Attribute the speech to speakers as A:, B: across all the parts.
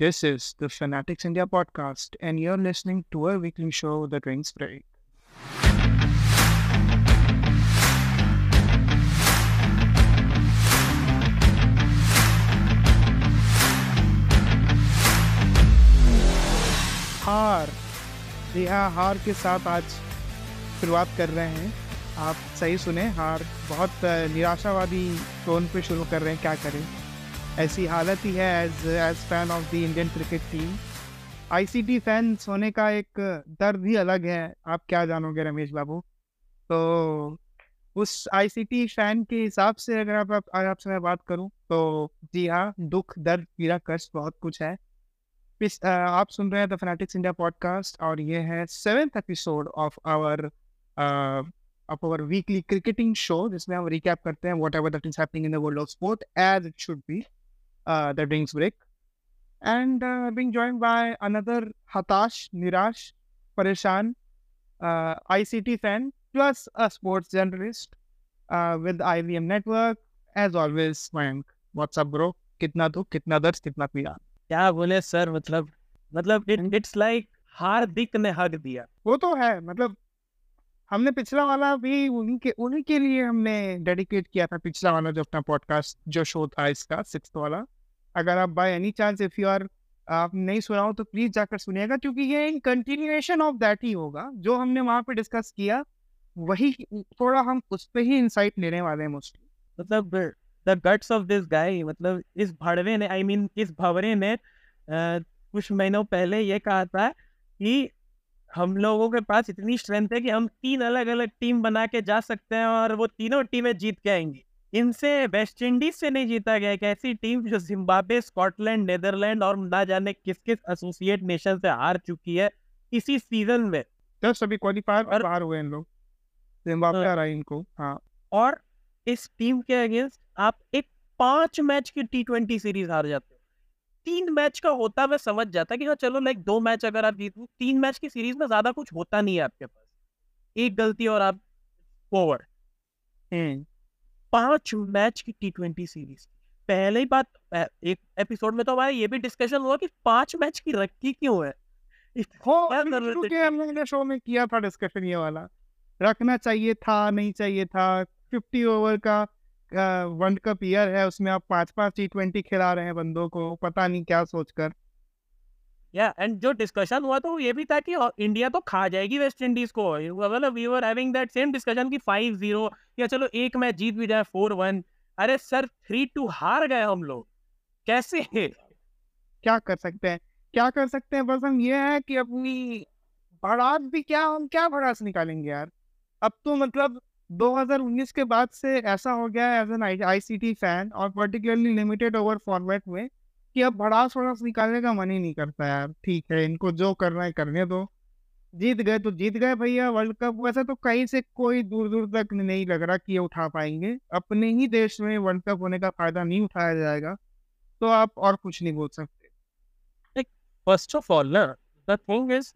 A: This is the Fanatics India podcast, and you're listening to a weekly show, The Drinks Break. हार जी हाँ हार के साथ आज शुरुआत कर रहे हैं आप सही सुने हार बहुत निराशावादी टोन पे शुरू कर रहे हैं क्या करें ऐसी हालत ही है as as fan of the Indian cricket team ICT fans होने का एक दर्द ही अलग है। आप क्या जानोगे रमेश बाबू? तो उस आईसीटी फ़ैन के हिसाब से अगर आप, आपसे मैं बात करूँ तो जी हाँ दुख दर्द पीड़ा कष्ट बहुत कुछ है। इस, आप सुन रहे हैं द फैनेटिक्स इंडिया पॉडकास्ट और ये है seventh episode of our of our weekly cricketing show जिसमें हम रिकैप करते हैं whatever that is happening in the world of sport as it should be the drinks break and being joined by another हताश निराश परेशान ICT fan plus a sports journalist with IVM network as always Mayank what's up bro कितना दुख कितना दर्द कितना पीड़ा?
B: क्या बोले सर मतलब मतलब इट्स लाइक हार्दिक ने हक दिया।
A: वो तो है मतलब हमने पिछला वाला भी उनके उन्हीं के लिए हमने डेडिकेट किया था पिछला वाला जो अपना पॉडकास्ट जो शो था इसका सिक्स वाला। अगर आप by any chance if you are आप नहीं सुना हो तो प्लीज़ जाकर सुनिएगा क्योंकि ये इन कंटिन्यूएशन ऑफ़ दैट ही होगा। जो हमने वहाँ पे डिस्कस किया वही थोड़ा हम उस पर ही इंसाइट लेने वाले हैं मोस्टली
B: मतलब the guts of this guy मतलब इस भड़वे ने आई I मीन mean, इस भवरे ने कुछ महीनों पहले ये कहा था कि हम लोगों के पास इतनी स्ट्रेंथ है कि हम तीन अलग अलग टीम बना के जा सकते हैं और वो तीनों टीमें जीत के आएँगी। इनसे वेस्ट इंडीज से नहीं जीता गया एक ऐसी टीम जो जिम्बाब्वे स्कॉटलैंड नेदरलैंड और ना जाने किस किस एसोसिएट नेशन से हार चुकी है इसी सीज़न में।
A: जस्ट अभी क्वालिफायर
B: और-
A: बाहर हुए इन लोग। जिम्बाब्वे
B: हाँ।
A: हरा इनको हाँ।
B: और इस टीम के अगेंस्ट आप एक पाँच मैच की टी ट्वेंटी सीरीज़ हार जाते हो। तीन मैच का होता मैं समझ जाता कि हाँ चलो लाइक दो मैच अगर आप जीत तीन मैच की सीरीज़ में ज़्यादा कुछ होता नहीं है आपके पास। एक गलती और आप फॉरवर्ड
A: हम्म।
B: पाँच मैच की टी ट्वेंटी सीरीज़। पहले ही बात एक एपिसोड में तो हमारा ये भी डिस्कशन हुआ कि पाँच मैच की रखी क्यों है?
A: हो
B: क्या कर रहे थे
A: क्योंकि
B: team?
A: हम लोगों ने शो में किया था डिस्कशन ये वाला। रखना चाहिए था नहीं चाहिए था फिफ्टी ओवर का वर्ल्ड कप ईयर है उसमें आप पाँच पाँच टी ट्वेंटी खिला रहे हैं बंदों को पता नहीं क्या सोचकर।
B: या एंड जो डिस्कशन हुआ तो वो ये भी था कि इंडिया तो खा जाएगी वेस्ट इंडीज को। मतलब we were having that same discussion कि फाइव ज़ीरो या चलो एक मैच जीत भी जाए फोर वन अरे सर थ्री टू हार गए हम लोग। कैसे?
A: क्या कर सकते हैं? क्या कर सकते हैं? बस हम ये है कि अपनी भड़ास भी क्या हम क्या भड़ास निकालेंगे यार? अब तो मतलब 2019 के बाद से ऐसा हो गया है एज एन आईसीटी फ़ैन और पर्टिकुलरली लिमिटेड ओवर फॉर्मेट में कि अब भड़ास वड़ास निकालने का मन ही नहीं करता यार। ठीक है, इनको जो करना है करने दो। जीत गए तो जीत गए भैया, वर्ल्ड कप। वैसे तो कहीं से कोई दूर दूर तक नहीं लग रहा कि ये उठा पाएँगे। अपने ही देश में वर्ल्ड कप होने का फ़ायदा नहीं उठाया जाएगा तो आप और कुछ नहीं बोल सकते।
B: First of all the thing is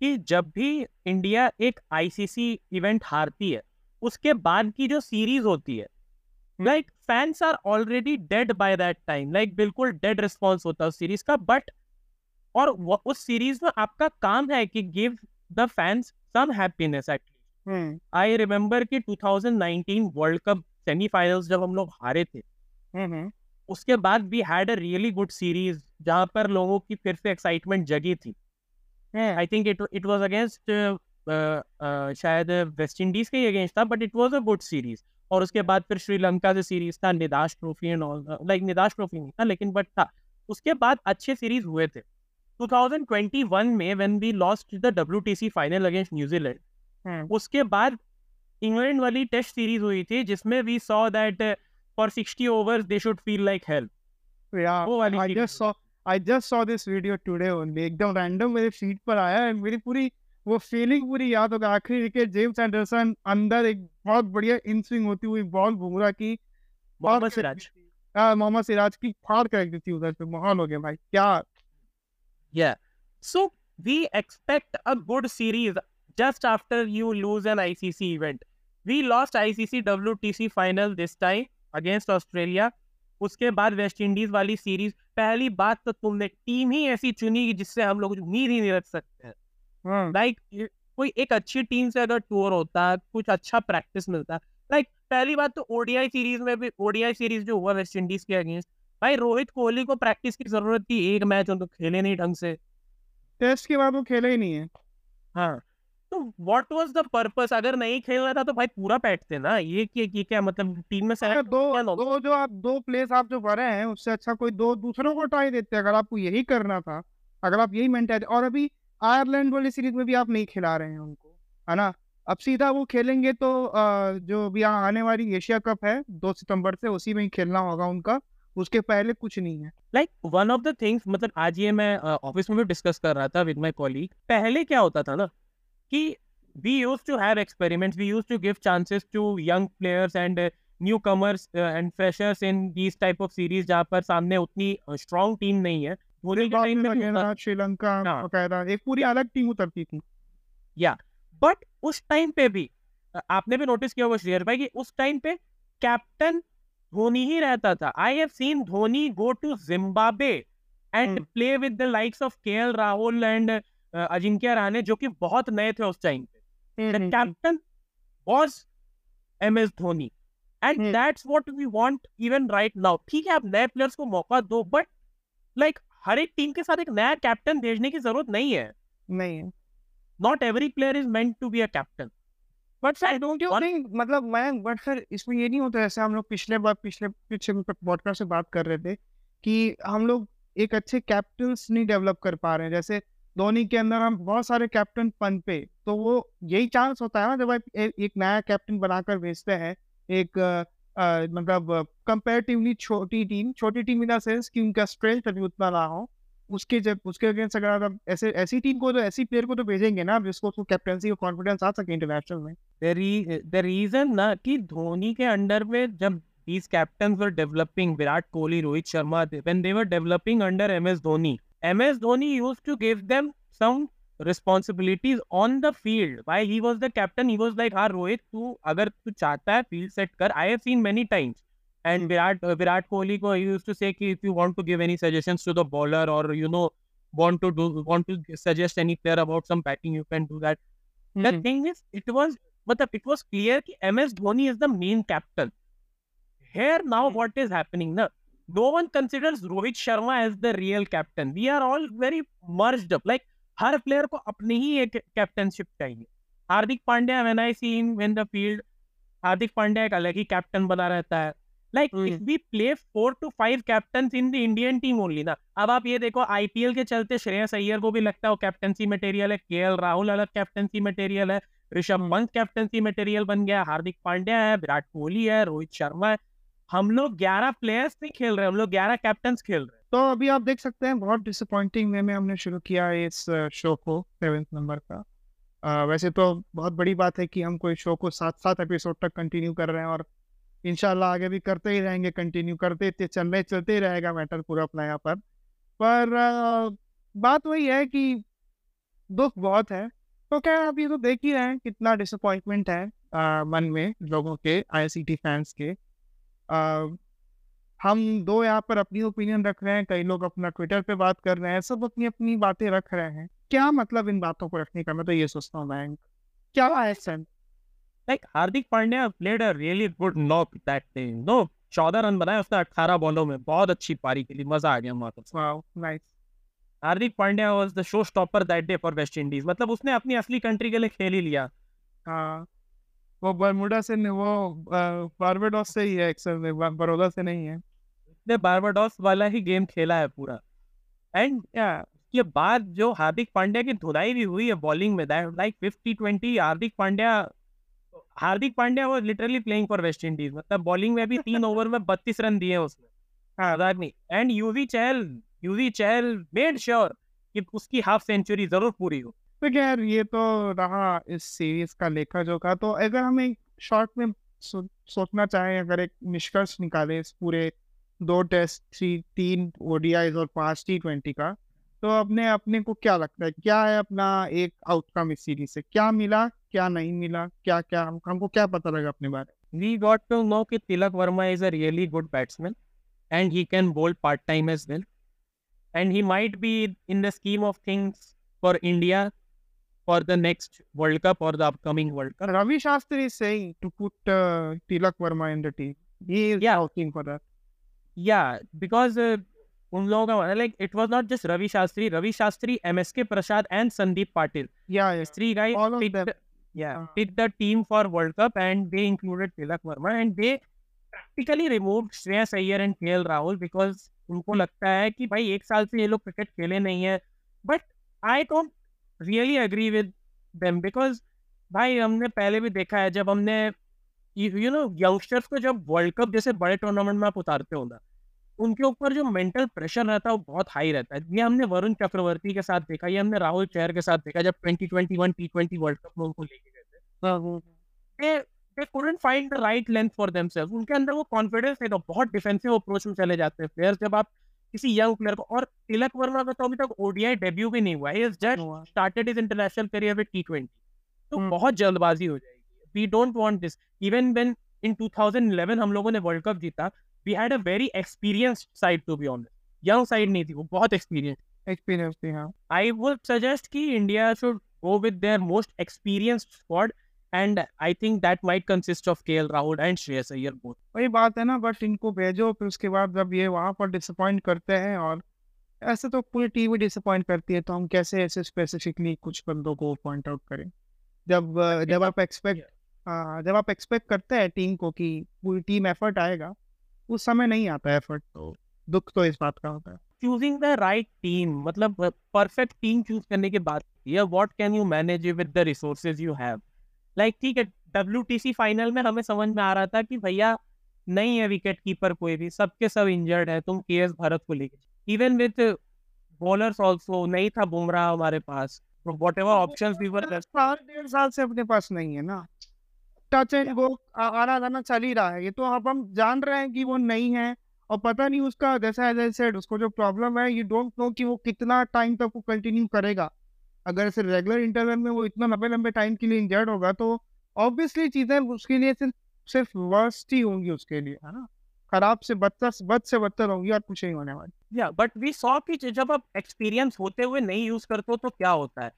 B: कि जब भी इंडिया एक आईसीसी इवेंट हारती है उसके बाद की जो सीरीज़ होती है like fans are already dead by that time like बिल्कुल डेड रिस्पॉन्स होता है उस सीरीज़ का बट और उस सीरीज़ में आपका काम है कि give the fans some happiness
A: at least
B: I remember कि 2019 वर्ल्ड कप सेमीफाइनल्स जब हम लोग हारे थे
A: हम्म
B: उसके बाद we had a really good series जहाँ पर लोगों की फिर से एक्साइटमेंट जगी थी। I think it it was against शायद वेस्ट इंडीज के अगेंस्ट था but it was a good series और उसके बाद फिर श्रीलंका से सीरीज़ था Nidahas trophy and all like Nidahas trophy नहीं था लेकिन बट था। उसके बाद अच्छे सीरीज़ हुए थे। 2021 में when we lost the WTC final against New Zealand उसके बाद इंग्लैंड वाली टेस्ट सीरीज़ हुई थी जिसमें we saw that for 60 overs they should feel like help
A: Yeah,
B: वो वाली
A: I
B: series
A: just saw I just saw this video today एकदम random मेरे फ़ीड पर आया है मेरी पूरी वो फीलिंग पूरी याद होगा आखिरी विकेट जेम्स एंडरसन अंदर एक बहुत बढ़िया इन स्विंग होती हुई बॉल बुमराह की
B: मोहम्मद सिराज।
A: हाँ मोहम्मद सिराज की फाड़ कर दी थी उधर पे माहौल हो गया भाई क्या
B: Yeah. So we expect a good series just after you lose an ICC event. We lost ICC WTC final this time against Australia. उसके बाद वेस्ट इंडीज वाली सीरीज़ पहली बात तो तुमने टीम ही ऐसी चुनी जिससे हम लोग उम्मीद ही नहीं रख सकते
A: हाँ
B: लाइक कोई एक अच्छी टीम से अगर टूर होता कुछ अच्छा प्रैक्टिस मिलता। लाइक पहली बात तो ओडीआई सीरीज़ में भी ओडीआई सीरीज़ जो हुआ वेस्ट इंडीज के अगेंस्ट भाई रोहित कोहली को प्रैक्टिस की ज़रूरत थी एक मैच उनको खेले नहीं ढंग से।
A: टेस्ट के बाद वो खेला ही नहीं है।
B: हाँ। तो व्हाट वाज द पर्पस अगर नहीं खेल रहा था तो भाई पूरा बैठते ना। ये क्या ये क्या मतलब टीम में
A: अगर
B: select
A: दो दो जो आप दो प्लेस आप जो भरे हैं उससे अच्छा कोई दो दूसरों को ट्राई देते अगर आपको यही करना था अगर आप यही मेंटेलिटी और अभी आयरलैंड वाली सीरीज़ में भी आप नहीं खिला रहे हैं उनको, है ना? अब सीधा वो खेलेंगे तो जो भी आने वाली एशिया कप है, दो सितंबर से उसी में ही खेलना होगा उनका, उसके पहले कुछ नहीं है।
B: Like one of the things मतलब आज ये मैं ऑफ़िस में भी डिस्कस कर रहा था विद माय कॉलीग पहले क्या होता था ना, कि we use to have experiments we use to give chances to young players and newcomers and freshers in these type of series जहाँ पर सामने उतनी स्ट्रॉन्ग टीम नहीं है।
A: वगैरह श्रीलंका
B: हाँ।
A: वगैरह एक पूरी अलग टीम उतरती थी।
B: बट उस टाइम पे भी आपने भी नोटिस किया होगा श्रेयर भाई कि उस टाइम पे कैप्टन धोनी ही रहता था। I have seen Dhoni go to
A: Zimbabwe
B: and. Play with the likes of Rahul and Ajinkya Rahane जो कि बहुत नए थे उस टाइम पे। The captain was M S Dhoni.
A: And.
B: That's what we want even right now ठीक है आप नए प्लेयर्स को मौका दो बट लाइक हर एक टीम के साथ एक नया कैप्टन भेजने की ज़रूरत नहीं है।
A: नहीं
B: not every player is meant to be a captain but I don't
A: क्यों नहीं मतलब मैं बट फिर इसमें ये नहीं होता जैसे हम लोग पिछले बार पिछले पिछले पॉडकास्ट से बात कर रहे थे कि हम लोग एक अच्छे कैप्टन नहीं डेवलप कर पा रहे हैं। जैसे धोनी के अंदर हम बहुत सारे कैप्टन पन पे तो वो यही चांस होता है ना जब आप एक नया कैप्टन बनाकर भेजते हैं एक मतलब कंपेरेटिवली छोटी टीम छोटी टीम इन द सेंस कि उनका स्ट्रेंथ अभी उतना ना हो। उसके जब उसके अगेंस्ट अगर आप ऐसे ऐसी टीम को तो ऐसी प्लेयर को तो भेजेंगे ना जिसको उसको कैप्टनसी का कॉन्फिडेंस आ सके इंटरनेशनल में।
B: द रीजन ना कि धोनी के अंडर में जब these captains were developing Virat Kohli, Rohit Sharma, when they were developing under MS Dhoni, MS Dhoni used to give them some responsibilities on the field. While he was the captain, he was like, "हाँ रोहित तू अगर तू चाहता है field set कर." I have seen many times. And Virat uh, Virat Kohli ko he used to say कि if you want to give any suggestions to the bowler or you know want to do want to suggest any player about some batting, you can do that. The
A: hmm,
B: thing is, it was मतलब it was clear कि MS Dhoni is the main captain. Here now
A: Hmm.
B: what is happening now? No one considers Rohit Sharma as the real captain. We are all very merged up. Like हर player को अपनी ही एक captainship चाहिए Hardik Pandya when I see him in the field Hardik Pandya एक अलग ही captain बना रहता है like
A: if.
B: We play four two five captain in the Indian team only ना अब आप ये देखो आईपीएल के चलते श्रेयस अय्यर को भी लगता है वो कैप्टनसी मटेरियल है के राहुल अलग कैप्टनसी मटेरियल है ऋषभ। पंत कैप्टनसी मटेरियल बन गया हार्दिक पांड्या है विराट कोहली है रोहित शर्मा है हम लोग ग्यारह प्लेयर्स नहीं खेल रहे हम लोग ग्यारह कैप्टन खेल रहे हैं
A: तो अभी आप देख सकते हैं बहुत डिसअपॉइंटिंग वे में हमने शुरू किया है इस शो को सेवेंथ नंबर का। अ, वैसे तो बहुत बड़ी बात है कि हम कोई शो को सात सात एपिसोड तक कंटिन्यू कर रहे हैं और इंशाल्लाह आगे भी करते ही रहेंगे कंटिन्यू करते चल रहे चलते ही रहेगा मैटर पूरा अपना यहाँ पर। पर अ, बात वही है कि दुख बहुत है। तो क्या आप ये तो देख ही रहे हैं कितना डिसअपॉइंटमेंट है अ, मन में लोगों के आईसीटी फैंस के। हम दो यहाँ पर अपनी ओपिनियन रख रहे हैं कई लोग अपना ट्विटर पे बात कर रहे हैं सब अपनी अपनी बातें रख रहे हैं। क्या मतलब इन बातों को रखने का? मैं तो ये सोचता हूँ बैंक क्या है
B: like Hardik Pandya played a really good knock that day no चौदह रन बनाए उसने अठारह बॉलों में। बहुत अच्छी पारी के लिए मज़ा आ गया वहाँ पर
A: wow
B: nice Hardik Pandya was the showstopper that day for West Indies मतलब उसने अपनी असली कंट्री के लिए खेल ही लिया।
A: हाँ। वो बर्मुडा से नहीं वो बारबेडोस से ही है एक्चुअल में ब- से नहीं है।
B: उसने बारबाडोस वाला ही गेम खेला है पूरा। एंड
A: क्या
B: के बाद जो हार्दिक पांड्या की धुलाई भी हुई है बॉलिंग में that like fifty twenty Hardik Pandya Hardik Pandya वो literally playing for West Indies मतलब बॉलिंग में भी तीन ओवर में बत्तीस रन दिए उसने। हाँ। And Yuvi Chahal Yuvi Chahal made sure कि उसकी हाफ़ सेंचुरी ज़रूर पूरी हो।
A: तो खैर ये तो रहा इस सीरीज़ का लेखा जोखा तो अगर हम एक शॉर्ट में सोचना चाहें अगर एक निष्कर्ष निकालें इस पूरे दो टेस्ट थ्री तीन ओडीआईज और पाँच टी ट्वेंटी का तो अपने अपने को क्या लगता है? क्या है अपना एक आउटकम इस सीरीज़ से? क्या मिला क्या नहीं मिला क्या क्या? हम, हमको क्या पता लगा अपने बारे
B: वी गॉट टू नो कि Tilak Varma is a really good batsman and he can bowl part time as well. And he might be in the scheme of things for India for the next World Cup or the upcoming World Cup.
A: Ravi Shastri is saying to put uh, Tilak Verma in the team. He is
B: Yeah.
A: working for that.
B: Yeah, because uh, उन लोगों का like it was not just Ravi Shastri, Ravi Shastri, MSK Prasad and Sandeep Patil.
A: Yeah, yeah.
B: Three guys
A: All of
B: picked,
A: them.
B: yeah,
A: Uh.
B: picked the team for World Cup and they included Tilak Verma and they practically removed Shreyas Iyer and KL Rahul because उनको लगता है कि भाई एक साल से ये लोग क्रिकेट खेले नहीं है but I don't really agree with them because भाई हमने पहले भी देखा है जब हमने यू नो यंगस्टर्स को जब वर्ल्ड कप जैसे बड़े टूर्नामेंट में आप उतारते हो ना उनके ऊपर जो मेंटल प्रेशर रहता है वो बहुत हाई रहता है। ये हमने वरुण चक्रवर्ती के साथ देखा ये हमने राहुल चेहर के साथ देखा जब 2021 टी20 वर्ल्ड कप में उनको लेके गए थे। couldn't find the right length for themselves उनके अंदर वो कॉन्फिडेंस नहीं था बहुत डिफेंसिव अप्रोच में चले जाते हैं प्लेयर्स जब आप किसी यंग प्लेयर को। और तिलक वर्मा का तो अभी तक ओडीआई डेब्यू भी नहीं हुआ है। Just started is international career with T twenty तो
A: हम्म।
B: बहुत जल्दबाजी हो जाएगी। We don't want this even when in 2011 हम लोगों ने वर्ल्ड कप जीता we had a very experience side to be honest young side नहीं थी वो बहुत एक्सपीरियंस
A: Experience थी हाँ।
B: I would suggest कि India should go with their most experienced squad, and I think that might consist of KL Rahul and Shreyas Iyer both.
A: वही बात है ना बट इनको भेजो फिर उसके बाद जब ये वहाँ पर डिसअपॉइंट करते हैं और ऐसे तो पूरी टीम ही डिसअपॉइंट करती है तो हम कैसे ऐसे स्पेसिफिकली कुछ बंदों को पॉइंट आउट करें? जब जब आप एक्सपेक्ट हाँ जब आप एक्सपेक्ट करते हैं टीम को कि पूरी टीम एफर्ट आएगा उस समय नहीं आता एफर्ट तो दुख तो इस बात का होता है।
B: Choosing the right team, मतलब perfect team choose करने के बाद yeah, what can you manage with the resources you Like ठीक है WTC फाइनल में हमें समझ में आ रहा था कि भैया नहीं है विकेट कीपर कोई भी सबके सब इंजर्ड है तुम के एस भरत को लेके इवन विथ बॉलर्स ऑल्सो नहीं था बुमराह हमारे पास। वॉट एवर ऑप्शन
A: डेढ़ साल से अपने पास नहीं है ना। टच एंड गो आना जाना चल ही रहा है। ये तो अब हम जान रहे हैं कि वो नहीं है और पता नहीं उसका जैसा एज आई सेड उसको जो प्रॉब्लम है यू डोंट नो कि वो कितना टाइम तक वो कंटिन्यू करेगा। अगर सिर्फ़ रेगुलर इंटरवल में वो इतना लंबे लंबे टाइम के लिए इंजर्ड होगा तो ऑब्वियसली चीज़ें उसके लिए सिर्फ़ सिर्फ़ वर्स्ट ही होंगी उसके लिए, है ना? खराब से बदतर, बद से बदतर होंगी और कुछ नहीं होने वाली।
B: या बट वी सॉ कि जब आप एक्सपीरियंस होते हुए नहीं यूज़ करते हो तो क्या होता है?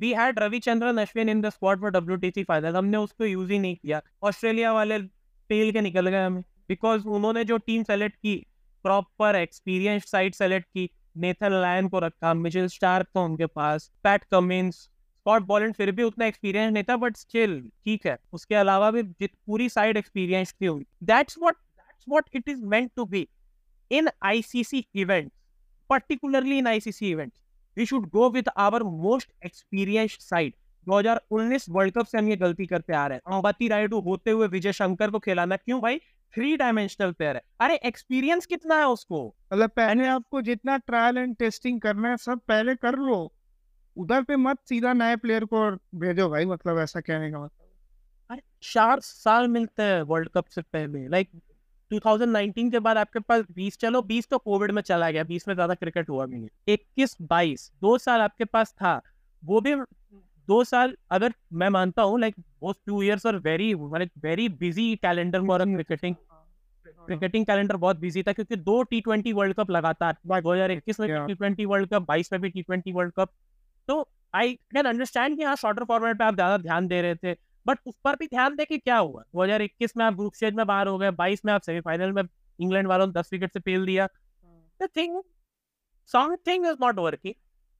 B: We had Ravichandran Ashwin in the squad for W T C final हमने उसको यूज़ ही नहीं किया। ऑस्ट्रेलिया वाले पेल के निकल गए हमें। बिकॉज़ उन्होंने जो टीम सेलेक्ट की प्रॉपर एक्सपीरियंस साइड सेलेक्ट की नेथन लायन को रखा मिचेल स्टार्क था उनके पास पैट कमिंस स्कॉट बॉलेंड फिर भी उतना एक्सपीरियंस नहीं था बट स्टिल ठीक है। उसके अलावा भी जित पूरी साइड एक्सपीरियंस थी होगी that's what that's what it is meant to be in ICC events, particularly in ICC events, we should go with our most experienced side. 2019 world cup से हम ये गलती करते आ रहे हैं। अंबाती रायडू होते हुए विजय शंकर को खिलाना क्यों भाई? थ्री डायमेंशनल प्लेयर है। अरे एक्सपीरियंस कितना है उसको?
A: मतलब पहले आपको जितना ट्रायल एंड टेस्टिंग करना है सब पहले कर लो। उधर पे मत सीधा नए प्लेयर को भेजो भाई मतलब ऐसा कहने का मतलब।
B: अरे चार साल मिलते हैं वर्ल्ड कप से पहले। लाइक 2019 के बाद आपके पास 20 चलो 20 तो कोविड में चला गया 20 में ज़्यादा क्रिकेट हुआ भी नहीं। 21 22 दो साल आपके पास था। वो भी दो साल अगर मैं मानता हूँ लाइक वो टू इयर्स और very like very busy calendar for cricketing cricketing calendar बहुत बिज़ी था क्योंकि दो टी ट्वेंटी वर्ल्ड कप लगातार दो हज़ार इक्कीस में टी ट्वेंटी वर्ल्ड कप बाईस में भी टी ट्वेंटी वर्ल्ड कप तो आई कैन अंडरस्टैंड कि हाँ शॉर्टर फॉर्मेट पे आप ज़्यादा ध्यान दे रहे थे बट उस पर भी ध्यान दे कि क्या हुआ? 2021 में आप ग्रुप स्टेज में बाहर हो गए 22 में आप सेमीफाइनल में इंग्लैंड वालों ने 10 विकेट से पेल दिया। The thing something is not working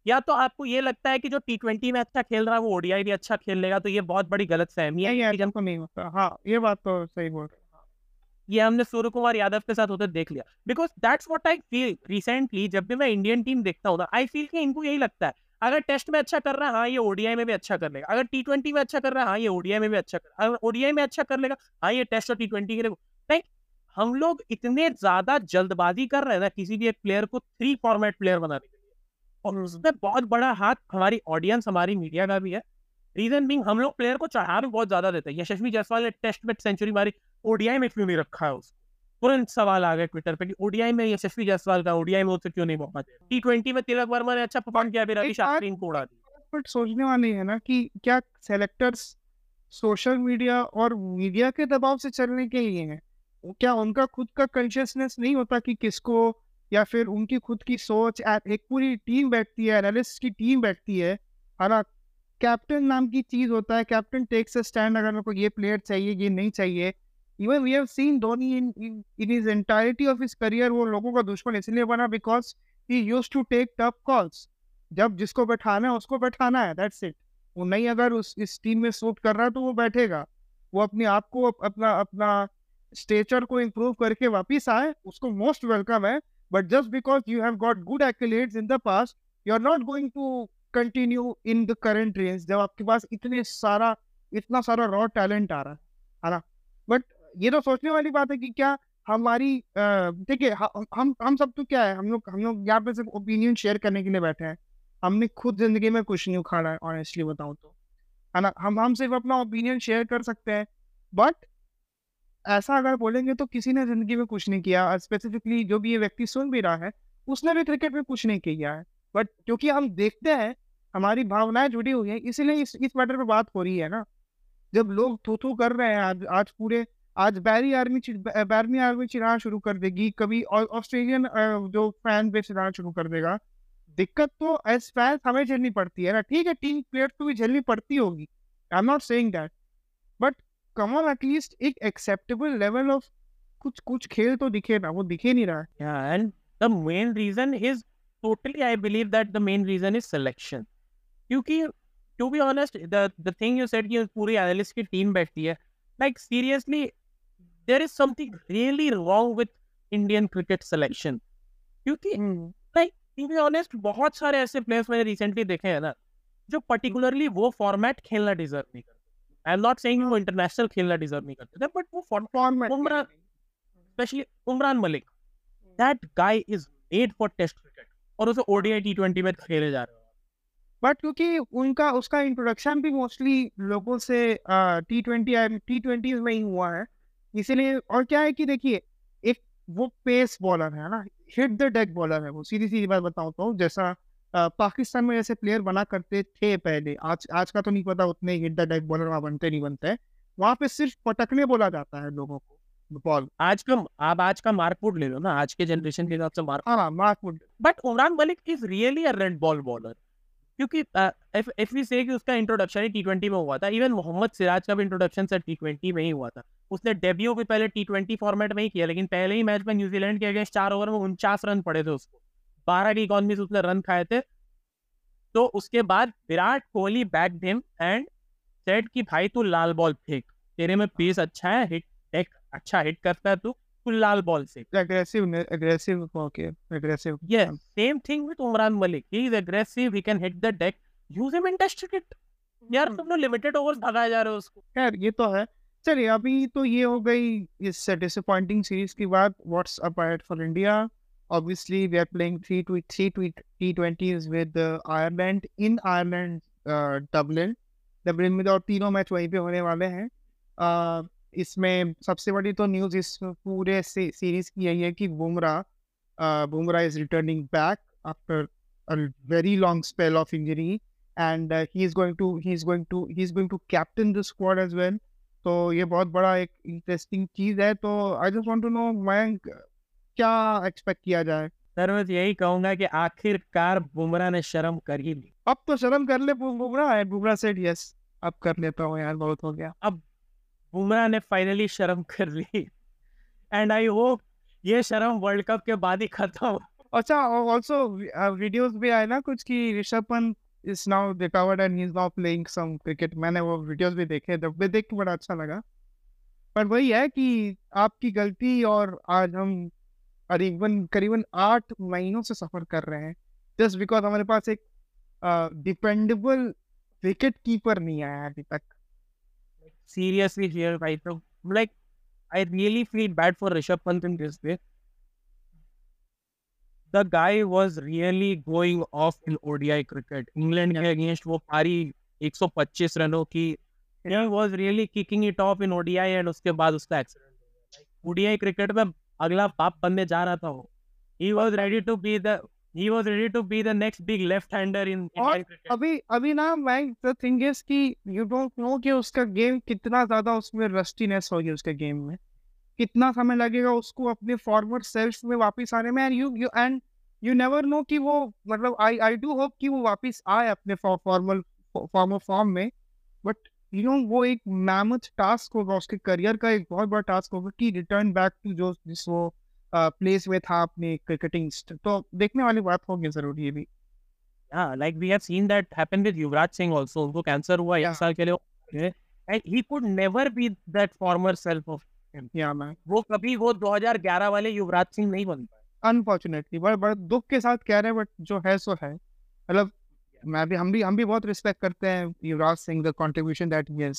B: या तो आपको ये लगता है कि जो टी ट्वेंटी में अच्छा खेल रहा है वो ओडीआई भी अच्छा खेल लेगा तो ये बहुत बड़ी गलत फहमी है
A: नहीं
B: कि
A: तो नहीं होता। हाँ ये बात तो सही बोल रहे
B: ये हमने सूर्य कुमार यादव के साथ होते देख लिया। Because that's what I feel recently जब भी मैं इंडियन टीम देखता हूँ ना आई फील कि इनको यही लगता है। अगर टेस्ट में अच्छा कर रहा है हाँ ये ओडीआई में भी अच्छा कर लेगा। अगर टी ट्वेंटी में अच्छा कर रहा है हाँ ये ओडीआई में भी अच्छा कर अगर ओडीआई में अच्छा कर लेगा हाँ ये टेस्ट और टी ट्वेंटी के लाइक हम लोग इतने ज़्यादा जल्दबाजी कर रहे हैं ना किसी भी एक प्लेयर को थ्री फॉर्मेट प्लेयर बनाने के लिए और उसमें बहुत बड़ा हाथ हमारी ऑडियंस हमारी मीडिया का भी है। रीजन बिंग हम लोग प्लेयर को चढ़ा भी बहुत ज़्यादा देते हैं। यशस्वी जायसवाल ने टेस्ट में सेंचुरी मारी ओडीआई में क्यों नहीं रखा है उसको? तुरंत सवाल आ गए ट्विटर पे कि ओडीआई में यशस्वी जायसवाल का ओडीआई में उसे क्यों नहीं मौका दे टी ट्वेंटी में तिलक वर्मा ने अच्छा परफॉर्म किया अभी रवि
A: एक
B: शास्त्री इनको उड़ा दी
A: बट सोचने वाली है ना कि क्या सेलेक्टर्स सोशल मीडिया और मीडिया के दबाव से चलने के लिए हैं क्या उनका खुद का कॉन्शियसनेस नहीं होता कि किसको या फिर उनकी खुद की सोच एक पूरी टीम बैठती है एनालिस्ट की टीम बैठती है है ना? कैप्टन नाम की चीज़ होता है कैप्टन टेक्स स्टैंड अगर मेरे को ये प्लेयर चाहिए, ये नहीं चाहिए। Even we have seen Dhoni in in his entirety of his career वो लोगों का दुश्मन इसलिए बना because he use to take tough calls जब जिसको बैठाना है, उसको बैठाना है दैट्स इट वो नहीं अगर उस, इस टीम में सूट कर रहा है तो वो बैठेगा। वो अपने आप को अपना अपना स्टेचर को इम्प्रूव करके वापिस आए, उसको मोस्ट वेलकम है। But just because you have got good accolades in the past you are not going to continue in the current range जब आपके पास इतने सारा, इतना सारा रॉ टैलेंट आ रहा है ना? बट ये तो सोचने वाली बात है कि क्या हमारी देखिए हम हम सब तो क्या है? हम लोग हम लोग यहाँ पे सिर्फ़ ओपिनियन शेयर करने के लिए बैठे हैं। हमने खुद ज़िंदगी में कुछ नहीं उखाड़ा है ऑनेस्टली बताऊँ तो। है ना? हम हम सिर्फ़ अपना ओपिनियन शेयर कर सकते हैं बट ऐसा अगर बोलेंगे तो किसी ने ज़िंदगी में कुछ नहीं किया स्पेसिफिकली जो भी ये व्यक्ति सुन भी रहा है, उसने भी क्रिकेट में कुछ नहीं किया है। बट क्योंकि हम देखते हैं, हमारी भावनाएँ जुड़ी हुई है, इसीलिए इस इस मैटर पे बात हो रही है ना। जब लोग थू थू कर रहे हैं आज आज पूरे, आज बैरी आर्मी बैरमी आर्मी चिराना शुरू कर देगी, कभी ऑस्ट्रेलियन जो फ़ैन बेस चिराना शुरू कर देगा। दिक्कत तो एज फ़ैन हमें झेलनी पड़ती है ना। ठीक है टीम प्लेयर को भी झेलनी पड़ती होगी। I am not saying that but come on at least एक एक्सेप्टेबल लेवल ऑफ़ कुछ कुछ खेल तो दिखे ना वो दिखे नहीं रहा।
B: Yeah and the main reason is totally i believe that the main reason is selection. क्योंकि to be honest the the thing you said कि पूरी एनालिस्ट की टीम बैठती है like seriously there is something really wrong with Indian cricket selection क्योंकि like to be honest बहुत सारे ऐसे प्लेयर्स मैंने रिसेंटली देखे हैं ना जो पर्टिकुलरली वो फॉर्मेट खेलना डिजर्व नहीं करते आई एम नॉट सेइंग वो इंटरनेशनल खेलना डिजर्व नहीं करते थे बट वो format Umran specially Umran Malik. That guy is made for test cricket और उसे ओडीआई टी ट्वेंटी में खेले जा रहे हैं।
A: बट क्योंकि उनका उसका इंट्रोडक्शन भी मोस्टली लोगों से टी ट्वेंटी टी ट्वेंटी में ही हुआ है। इसीलिए और क्या है कि देखिए एक वो पेस बॉलर है ना हिट द डेक बॉलर है वो। सीधी सीधी बात बताऊँ तो जैसा पाकिस्तान में जैसे प्लेयर बना करते थे पहले। आज आज का तो नहीं पता उतने हिट द डेक बॉलर वहाँ बनते नहीं बनते वहाँ पे सिर्फ़ पटकने बोला जाता है लोगों को बॉल
B: आज का आप आज का मार्कपुट ले लो ना आज के जनरेशन के हिसाब से मार्क
A: हाँ मार्कपुट
B: but Umran Malik is really a red ball bowler क्योंकि इफ़ इफ़ वी से कि उसका इंट्रोडक्शन ही टी ट्वेंटी में हुआ था इवन मोहम्मद सिराज का भी इंट्रोडक्शन सर टी ट्वेंटी में ही हुआ था। उसने डेब्यू भी पहले टी ट्वेंटी फॉर्मेट में ही किया लेकिन पहले ही मैच में न्यूजीलैंड के अगेंस्ट चार ओवर में उनचास रन पड़े थे उसको। बारह की इकॉनमी से उसने रन खाए थे। तो उसके बाद Virat Kohli back him and set की भाई तू लाल बॉल फेंक। तेरे में पेस अच्छा है हिट एक अच्छा हिट करता है तू तू लाल बॉल से।
A: Aggressive aggressive okay aggressive
B: yeah same thing with Umran Malik he is aggressive he can hit the deck use him in test cricket यार तुम लोग लिमिटेड ओवर्स भगाए जा रहे हो उसको।
A: यार ये तो है। चलिए अभी तो ये हो गई इस डिसअपॉइंटिंग सीरीज़ की बात what's up for India obviously we are playing three to three to T20s with uh, Ireland in Ireland uh, Dublin Dublin में तो तीनों मैच वहीं पे होने वाले हैं। Uh, इसमें सबसे बड़ी तो न्यूज़ इस पूरे से, सीरीज़ की यही है कि Bumrah Bumrah is returning back after a very long spell of injury and he is going to he is going to he is going to captain the squad as well तो ये बहुत बड़ा एक interesting चीज़ है। तो I just want to know Mayank क्या expect किया जाए?
B: सर मैं तो यही कहूँगा कि आखिरकार बुमराह ने शर्म कर ही ली।
A: अब तो शर्म कर ले बुमराह बुमराह सेड यस अब कर लेता हूँ यार बहुत हो गया।
B: अब बुमराह ने फाइनली शर्म कर ली। एंड आई होप ये शर्म वर्ल्ड कप के बाद ही खत्म
A: अच्छा ऑल्सो वीडियोस भी आए ना कुछ की Rishabh Pant is now recovered and he is now playing some cricket मैंने वो वीडियोस भी देखे जब भी देख के बड़ा अच्छा लगा। पर वही है कि आपकी गलती और आज हम करीबन करीबन आठ महीनों से सफ़र कर रहे हैं जस्ट बिकॉज़ हमारे पास एक डिपेंडेबल विकेट कीपर नहीं आया अभी तक
B: seriously here right now. Like, I really feel bad for Rishabh Pant in this way. The guy was really going off in ODI cricket. England के against वो पारी 125 रनों की was really kicking it off in ODI and उसके बाद उसका accident हो गया ODI क्रिकेट में अगला पाप बनने जा रहा था वो। He was ready to be the he was ready to be the next big left-hander in
A: और अभी अभी ना मैं द थिंग इज़ कि यू डोंट नो कि उसका गेम कितना ज़्यादा उसमें रस्टीनेस होगी उसके गेम में। कितना समय लगेगा उसको अपने फॉर्मर सेल्फ में वापस आने में? And you you and you never know कि वो मतलब आई आई डू होप कि वो वापस आए अपने फॉर्मल फॉर्मल फॉर्म में। बट यू नो वो एक मैमथ टास्क होगा उसके करियर का एक बहुत बड़ा टास्क होगा कि रिटर्न बैक टू जो जिस वो प्लेस में था अपने क्रिकेटिंग तो देखने वाली बात होगी ज़रूर ये भी।
B: हाँ like we have seen that happen with Yuvraj Singh also उनको कैंसर हुआ एक साल के लिए and he could never be that former self of
A: या मैन
B: वो कभी वो 2011 वाले युवराज सिंह नहीं बन पाए।
A: अनफॉर्चुनेटली बड़ा बड़ा दुख के साथ कह रहे हैं बट जो है सो है। मतलब मैं भी, हम भी हम भी बहुत रिस्पेक्ट करते हैं Yuvraj Singh the contribution that he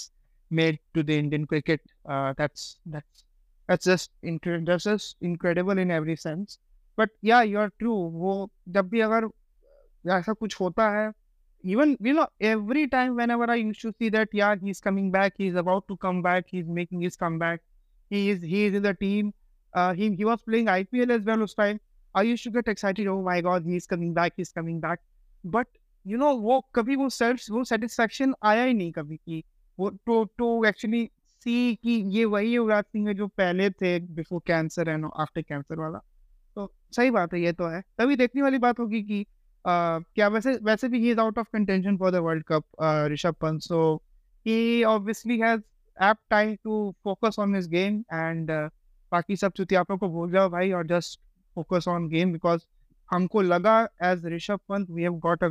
A: made to the Indian cricket that's that's that's just incredible just incredible in every sense but yeah you are true वो, जब भी अगर ऐसा कुछ होता है even you know every time whenever I used to see that yeah he is coming back he is about to come back he is making his comeback he is he is in the team he he was playing IPL as well उस time I you should get excited oh God he is coming back he is coming back but you know वो कभी वो self वो satisfaction आया ही नहीं कभी की वो to to actually सी कि ये वही युवराज सिंह है जो पहले थे before cancer and after cancer वाला। तो सही बात है ये तो है। तभी देखने वाली बात होगी कि uh, क्या वैसे वैसे भी he is out of contention for the world cup Rishabh Pant so he obviously has app time to focus on his game and बाकी सब चुतियापों को भूल जाओ भाई और just focus on game because हमको लगा as Rishabh Pant we have got a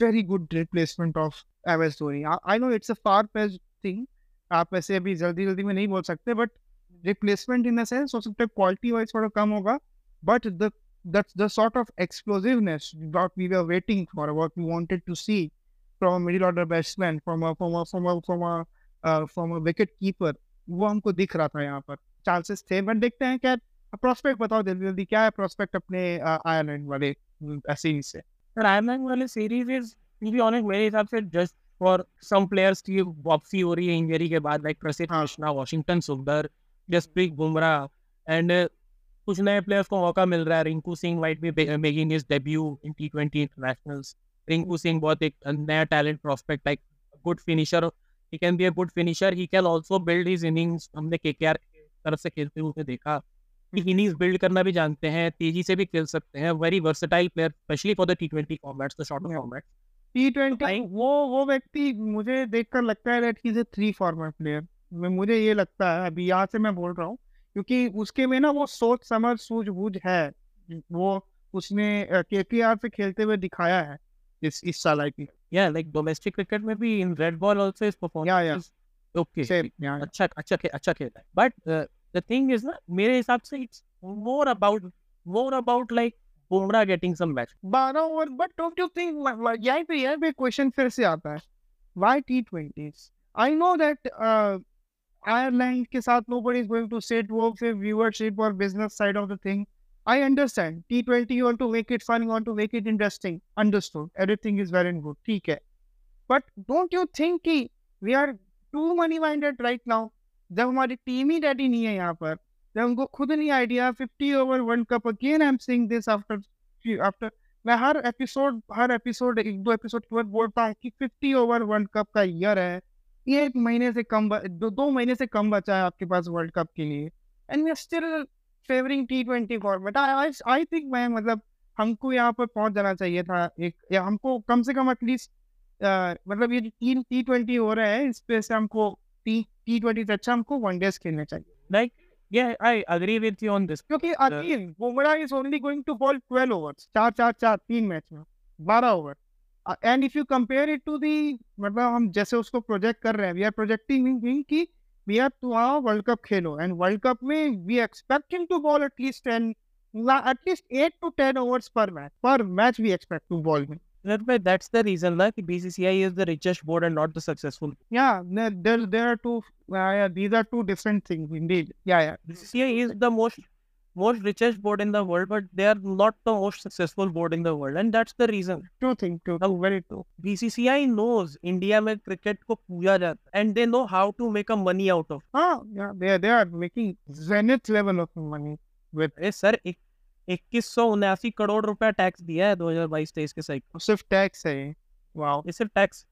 A: very good replacement of MS Dhoni. I, I know it's a far-fetched thing, आप ऐसे अभी जल्दी जल्दी में नहीं बोल सकते but replacement in the sense हो सकता है क्वालिटी वाइज थोड़ा कम होगा but the that's the sort of explosiveness what we were waiting for, what we wanted to see from a middle order batsman, from a from a from a from a uh, from a wicket keeper, वो हमको दिख रहा था यहाँ पर chances थे but देखते हैं क्या प्रोस्पेक्ट बताओ जल्दी जल्दी क्या है प्रोस्पेक्ट अपने आयरलैंड वाले सीरीज़ से
B: आयरलैंड वाले series is to be honest मेरे हिसाब से जस्ट फॉर सम प्लेयर्स की वापसी हो रही है इंजरी के बाद लाइक प्रसिद्ध कृष्णा वॉशिंगटन सुंदर जसप्रीत बुमराह एंड कुछ नए प्लेयर्स को मौका मिल रहा है। रिंकू सिंह वाइट भी making his debut in T twenty internationals Rinku Singh बहुत एक नया talent prospect like good finisher he can be a good finisher he can also build his innings हमने के के आर तरफ़ से खेलते हुए देखा। इनिंग्स बिल्ड करना भी जानते हैं तेज़ी से भी खेल सकते हैं very versatile player specially for the T twenty formats the short formats
A: T twenty वो वो व्यक्ति मुझे देखकर लगता है that is a three format player मुझे ये लगता है अभी यहाँ से मैं बोल रहा हूँ क्योंकि उसके में ना वो सोच समझ सूझबूझ है। वो उसने के के आर से खेलते हुए दिखाया है इस इस साल आई पी
B: या लाइक डोमेस्टिक क्रिकेट में भी in red ball also is performance okay अच्छा अच्छा अच्छा खेलता है। But द थिंग इज ना मेरे हिसाब से it's more about more about like Bumrah getting some match
A: 12 over but don't you think यहीं पे यहीं पे क्वेश्चन फिर से आता है why टी20s I know that Ireland के साथ nobody is going to sit वो फिर viewership और business side of the thing I understand T20 you want to make it fun you want to make it interesting understood everything is very good ठीक है but don't you think कि we are too money minded right now जब हमारी team ही ready नहीं है यहाँ पर, जब हमको खुद नहीं idea fifty over world cup again I am seeing this after after मैं हर एपिसोड हर एपिसोड एक दो एपिसोड के बाद बोलता हूँ कि फिफ्टी ओवर वर्ल्ड कप का ईयर है। एक महीने से कम दो दो महीने से कम बचा है आपके पास वर्ल्ड कप के लिए। And we still favouring T twenty format I think मैं मतलब हमको यहाँ पर पहुँच जाना चाहिए था एक, या हमको कम से कम एटलीस्ट मतलब ये तीन टी ट्वेंटी हो रहा है, इस पे से हमको टी टी ट्वेंटी से अच्छा हमको वनडेज खेलने चाहिए।
B: Like Yeah, I agree with you on this.
A: क्योंकि again Bumrah is only going to bowl 12 overs चार चार चार तीन मैच में 12 over and if you compare it to the मतलब हम जैसे उसको प्रोजेक्ट कर रहे हैं वी आर प्रोजेक्टिंग कि वी आर टू आओ वर्ल्ड कप खेलो एंड वर्ल्ड कप में we expect him to bowl at least 10 at least 8 to 10 overs पर मैच पर match we expect to bowl में
B: that's the reason that BCCI is the richest board and not the successful.
A: Yeah, there there are two. Uh, yeah, these are two different things indeed. Yeah, yeah.
B: BCCI is the most most richest board in the world, but they are not the most successful board in the world, and that's the reason.
A: True thing, true. Now, very true.
B: BCCI knows India में cricket को पूजा जाता and they know how to make a money out of.
A: Ah, yeah, they they are making zenith level of money with.
B: Yes, sir. एक इक्कीस सौ उन्यासी करोड़ रुपया tax दिया है दो हज़ार बाईस तेईस के साइकिल
A: सिर्फ़ टैक्स है
B: ये। सिर्फ़ टैक्स।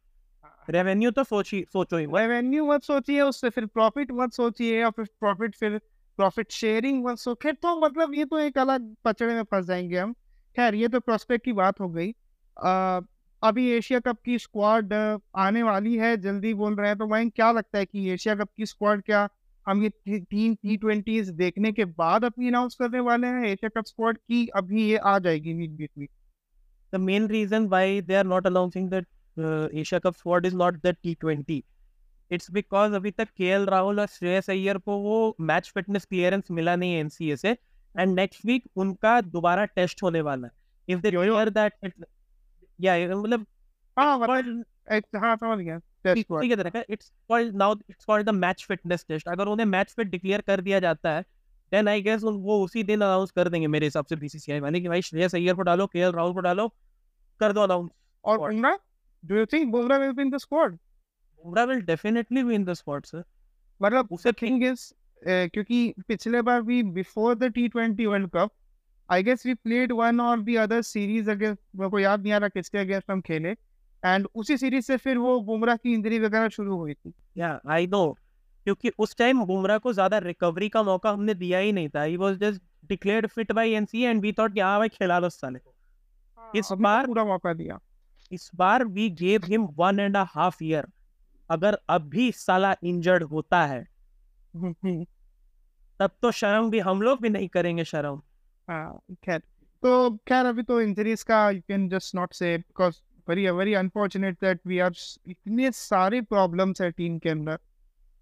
B: रेवेन्यू तो सोची सोचो ही
A: रेवेन्यू मत सोचिए उससे फिर प्रॉफिट मत सोचिए या फिर प्रॉफिट फिर प्रॉफिट शेयरिंग व सो। खैर तो मतलब ये तो एक अलग पचड़े में फंस जाएँगे हम। खैर ये तो प्रोस्पेक्ट की बात हो गई। आ, अभी एशिया कप की स्क्वाड आने वाली है जल्दी बोल रहे हैं तो वहीं क्या लगता है कि एशिया कप की स्क्वाड क्या हम ये तीन टी ट्वेंटीज देखने के बाद अपनी अनाउंस करने वाले हैं एशिया कप स्क्वाड की अभी ये आ जाएगी immediately
B: the main reason why they are not announcing that uh, Asia Cup squad is not the T20 it's because अभी तक के एल राहुल और श्रेयस अय्यर को वो मैच फिटनेस क्लियरेंस मिला नहीं है एनसीए से एंड नेक्स्ट वीक उनका दोबारा टेस्ट होने वाला है. इफ़ दे क्लियर दैट या मतलब
A: हाँ हाँ समझ गया.
B: ठीक है it's called now it's called the match fitness test अगर उन्हें मैच फिट डिक्लेयर कर दिया जाता है देन आई गेस वो उसी दिन अनाउंस कर देंगे मेरे हिसाब से बीसीसीआई वाले कि भाई श्रेयस अय्यर को डालो केएल राहुल को डालो कर दो अनाउंस
A: और Bumrah do you think Bumrah will be in the squad
B: Bumrah will definitely be in the squad sir
A: मतलब उसे थिंग इज़ क्योंकि पिछले बार भी before the T twenty world cup I guess we played one और the other series against मेरे को याद नहीं आ रहा किसके अगेंस्ट हम खेले एंड उसी सीरीज़ से फिर वो बुमराह की इंजरी वगैरह शुरू हुई थी।
B: या आई नो क्योंकि उस टाइम बुमराह को ज़्यादा रिकवरी का मौका हमने दिया ही नहीं था। He was just declared fit by NC and we thought यहाँ भाई खिला लो साले को। हाँ, इस बार
A: पूरा मौका दिया।
B: इस बार we gave him one and half year अगर अब भी साला इंजर्ड होता है तब तो शर्म भी हम लोग भी नहीं करेंगे शर्म।
A: हाँ, खैर। तो खैर अभी तो इंजरीज का you can just not say because very very unfortunate that we are इतने सारे प्रॉब्लम्स है टीम के अंदर।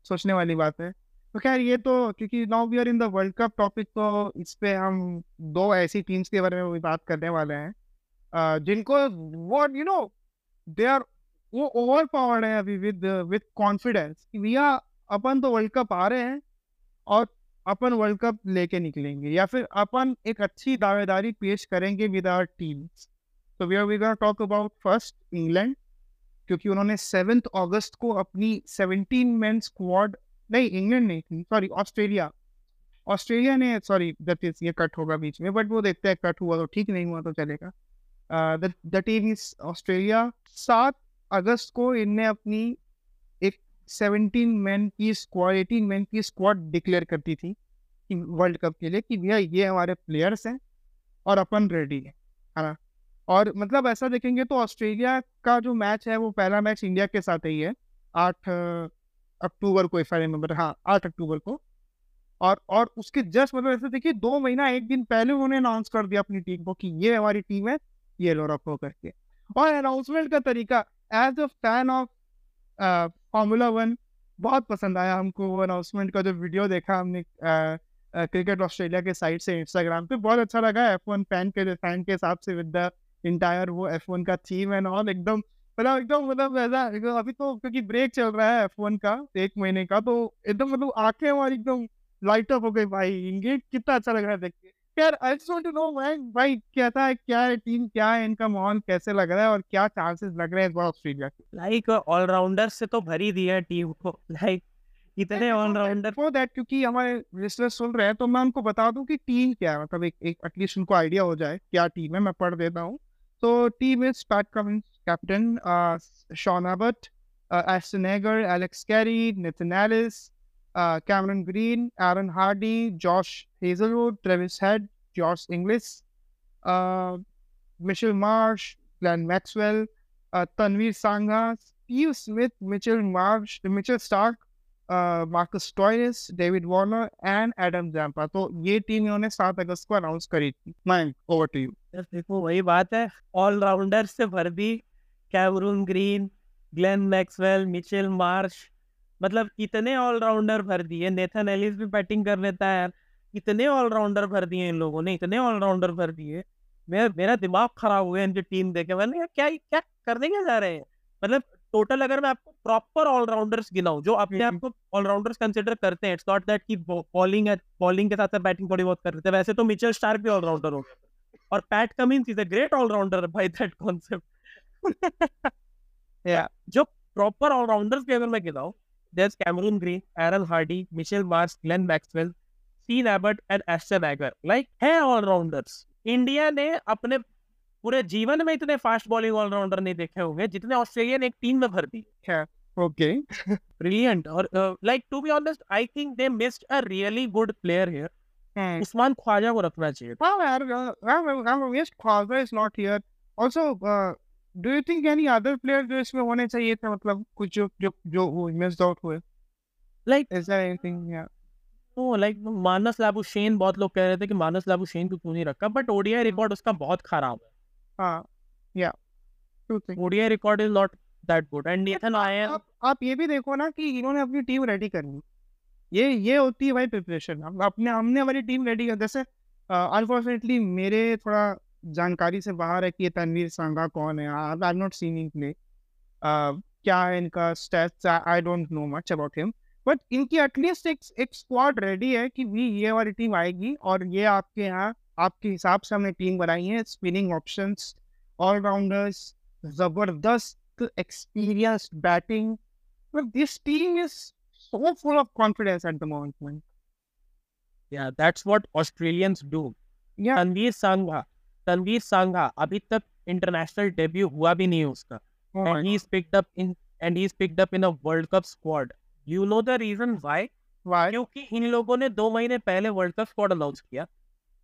A: सोचने वाली बात है। तो खैर ये तो क्योंकि now we are in the world cup topic तो इस पे हम दो ऐसी टीम्स के बारे में भी बात करने वाले हैं। uh, जिनको वो यू नो दे आर वो ओवर पावर्ड है अभी with with confidence we are अपन तो वर्ल्ड कप आ रहे हैं और अपन वर्ल्ड कप लेके निकलेंगे या फिर अपन एक अच्छी दावेदारी पेश करेंगे विद आवर टीम तो we are we gonna talk about first England क्योंकि उन्होंने सेवेंथ अगस्त को अपनी सेवनटीन मैन स्क्वाड नहीं इंग्लैंड थी सॉरी ऑस्ट्रेलिया ऑस्ट्रेलिया ने सॉरी दैट इज़ ये कट होगा बीच में बट वो देखते हैं कट हुआ तो ठीक, नहीं हुआ तो चलेगा। द टीम इज़ ऑस्ट्रेलिया सात अगस्त को इनने अपनी एक सेवनटीन मैन की स्क्वाड एटीन मैन की स्क्वाड डिक्लेयर करती थी वर्ल्ड कप के लिए, कि भैया, ये हमारे प्लेयर्स हैं और अपन रेडी है ना? और मतलब ऐसा देखेंगे तो ऑस्ट्रेलिया का जो मैच है, वो पहला मैच इंडिया के साथ ही है, आठ अक्टूबर को इफ़ आई रिमेम्बर हाँ आठ अक्टूबर को। और और उसके जस्ट मतलब ऐसे देखिए, दो महीना, एक दिन पहले उन्होंने अनाउंस कर दिया अपनी टीम को कि ये हमारी टीम है, ये लो रखो करके। और अनाउंसमेंट का तरीका as a fan of Formula One बहुत पसंद आया हमको वो अनाउंसमेंट का जो वीडियो देखा हमने क्रिकेट ऑस्ट्रेलिया के साइड से इंस्टाग्राम पे, बहुत अच्छा लगा एफ़ वन फ़ैन के फ़ैन के हिसाब से विद द इंटायर वो एफ़ वन का थीम एंड ऑल एकदम मतलब एकदम मतलब ऐसा अभी तो क्योंकि ब्रेक चल रहा है एफ़ वन का एक महीने का तो एकदम मतलब आँखें हमारी एकदम लाइट अप हो गई भाई ये कितना अच्छा लग रहा है देख के। यार I just want to know man भाई कहता है क्या है टीम क्या है इनका माहौल कैसे लग रहा है और क्या चांसेस लग रहे हैं इस बार ऑस्ट्रेलिया के?
B: लाइक ऑलराउंडर से तो भरी दी है टीम को लाइक इतने ऑलराउंडर
A: फॉर दैट क्योंकि हमारे लिसनर्स सुन रहे हैं तो मैं उनको बता दूँ कि टीम क्या है मतलब एक एक एटलीस्ट उनको आइडिया हो जाए क्या टीम है मैं पढ़ देता हूँ। So team is Pat Cummins, captain, uh, Sean Abbott, uh, Ashton Egger, Alex Carey, Nathan Ellis, uh, Cameron Green, Aaron Hardy, Josh Hazelwood, Travis Head, Josh Inglis, uh, Michelle Marsh, Glenn Maxwell, uh, Tanvir Sangha, Steve Smith, Mitchell Marsh, Mitchell Stark, Marcus Toynes, David Warner and Adam Zampa. तो ये team इन्होंने सात अगस्त को announce करी थी। Man over to you
B: देखो वही बात है। ऑलराउंडर से भर दी। Cameron Green Glenn Maxwell Mitchell Marsh मतलब इतने ऑलराउंडर भर दिए। नेथन एलिस भी बैटिंग कर लेता है इतने ऑलराउंडर भर दिए इन लोगों ने। इतने ऑलराउंडर भर दिए। मेरा मेरा दिमाग खराब हुआ इनकी टीम देखे मैंने क्या क्या करने क्या जा रहे हैं? मतलब टोटल अगर मैं आपको प्रॉपर ऑलराउंडर्स गिनाऊं जो अपने आप को ऑलराउंडर्स कंसिडर करते हैं इट्स नॉट दैट कि बॉलिंग बॉलिंग के साथ साथ बैटिंग थोड़ी बहुत कर रहे थे वैसे तो मिचेल स्टार्क भी ऑलराउंडर हो गया और Pat Cummins is a great allrounder by that concept. या जो प्रॉपर ऑलराउंडर्स की अगर मैं गिनाऊं There's Cameron Green, Aaron Hardy, Michelle Mars, Glenn Maxwell, Sean Abbott and Ashton Agar. Like है ऑलराउंडर्स। इंडिया ने अपने पूरे जीवन में इतने फास्ट बॉलिंग ऑलराउंडर नहीं देखे होंगे जितने ऑस्ट्रेलियन एक टीम में भर
A: है।
B: ओके ब्रिलियंट और like to be honest I think they missed a really good player here Usman Khawaja को रखना चाहिए
A: हाँ यार हम waste Khawaja is not here also do you think any other player जो इसमें होने चाहिए थे मतलब कुछ जो जो जो वो मिस्ड आउट हुए?
B: लाइक
A: इज़ देयर एनीथिंग या
B: ओ लाइक मानस लाबुशेन बहुत लोग कह रहे थे कि मानस लाबुशेन को क्यों नहीं रखा? बट ओडीआई रिकॉर्ड उसका बहुत खराब है।
A: हाँ.
B: ODI record is not that good and Nathan Lyon
A: आप आप ये भी देखो ना कि इन्होंने अपनी टीम रेडी करनी। ये ये होती है भाई प्रिपरेशन हम अपने हमने हमारी टीम रेडी कर जैसे अनफॉर्चुनेटली मेरे थोड़ा जानकारी से बाहर है कि ये तनवीर सांगा कौन है? I I not seen play क्या है इनका stats I don't know much about him but इनकी एटलीस्ट एक एक स्क्वाड रेडी है कि भी ये वाली टीम आएगी और ये आपके यहाँ आपके हिसाब से हमने टीम बनाई है स्पिनिंग ऑप्शंस ऑलराउंडर्स ज़बरदस्त batting. Well, this team is so full of confidence at the moment, man.
B: Yeah that's what Australians do
A: Yeah,
B: Tanveer Sangha Tanveer Sangha अभी तक इंटरनेशनल डेब्यू हुआ भी नहीं उसका
A: oh
B: and he's picked up in and he's picked up in a World Cup squad. You know the reason why?
A: Why?
B: क्योंकि इन लोगों ने दो महीने पहले वर्ल्ड कप स्क्वाड अनाउंस किया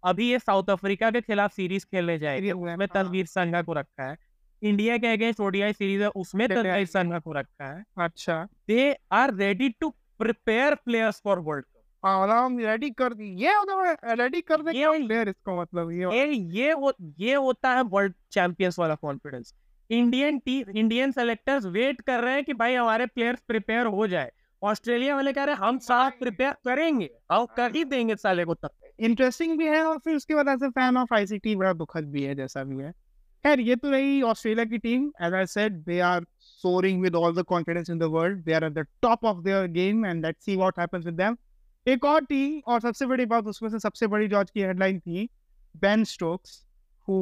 B: अभी ये साउथ अफ्रीका के खिलाफ सीरीज़ खेलने जाएगी। उसमें
A: हाँ।
B: तनवीर संघा को रखा है। इंडिया के अगेंस्ट ओडीआई सीरीज़ है उसमें तनवीर संघा को रखा है।
A: अच्छा।
B: They are ready to prepare players for world
A: cup. Ready कर ये है रेडी कर दे
B: ये
A: प्लेयर इसको मतलब ये
B: ये ये हो, ये होता है वर्ल्ड चैंपियंस वाला confidence. Indian team Indian selectors wait कर रहे हैं कि भाई हमारे प्लेयर्स प्रिपेयर हो जाए। ऑस्ट्रेलिया वाले कह रहे हैं हम साथ प्रिपेयर करेंगे। हम कर ही देंगे साले को तब।
A: इंटरेस्टिंग भी है और फिर उसके बाद as a fan of ICT बड़ा दुखद भी है जैसा भी है। खैर, ये तो रही ऑस्ट्रेलिया की team as I said they are soaring with all the confidence in the world, they are at the top of their game and let's see what happens with them एक और टीम और सबसे बड़ी बात उसमें से सबसे बड़ी जॉर्ज की हेडलाइन थी बेन स्टोक्स हु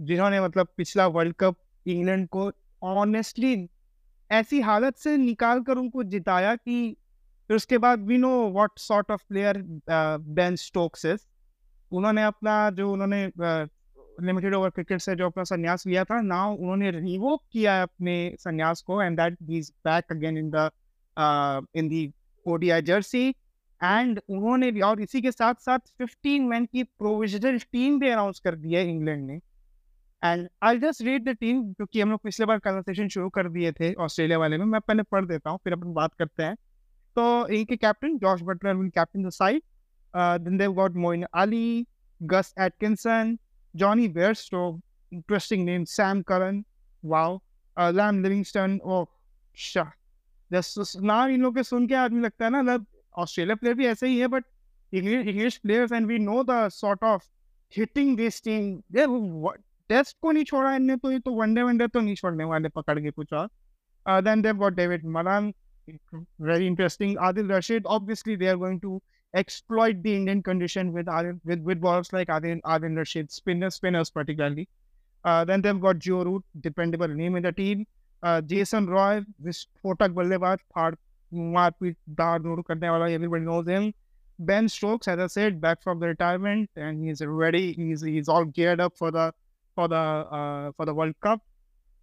A: जिन्होंने मतलब पिछला वर्ल्ड कप इंग्लैंड को ऑनेस्टली ऐसी हालत से निकाल कर उनको जिताया कि फिर उसके बाद we know what sort of player Ben Stokes is उन्होंने अपना जो उन्होंने लिमिटेड ओवर क्रिकेट से जो अपना संन्यास लिया था नाउ उन्होंने रिवोक किया है अपने संन्यास को and that is back again in the in the ODI jersey and उन्होंने भी, और इसी के साथ साथ 15 मैन की प्रोविजनल टीम भी अनाउंस कर दी है इंग्लैंड ने। And I just read the team क्योंकि हम लोग पिछले बार कन्वर्सेशन शुरू कर दिए थे ऑस्ट्रेलिया वाले में, मैं पहले पढ़ देता हूँ, फिर अपन बात करते हैं। तो इनके captain Josh Buttler will captain the side then they've got Moeen Ali Gus Atkinson Jonny Bairstow interesting name Sam Curran wow Liam Livingstone oh Shah नाम इन लोग के सुन के आदमी लगता है ना मतलब ऑस्ट्रेलिया प्लेयर भी ऐसे ही है but English players and we know the sort of hitting this team test को नहीं छोड़ा इनने तो ये तो वनडे वनडे तो नहीं छोड़ने वाले, पकड़ के कुछ और। Then they've got David Malan very interesting. Adil Rashid, obviously, they are going to exploit the Indian condition with Adil, with, with balls like Adil, Adil Rashid, spinners, spinners particularly. Uh, then they've got Joe Root, dependable name in the team. Uh, Jason Roy, this Kotak Ballebaz, hard marked Darnoor karne wala, everybody knows him. Ben Stokes, as I said, back from the retirement, and he's ready. He's he's all geared up for the for the uh, for the World Cup.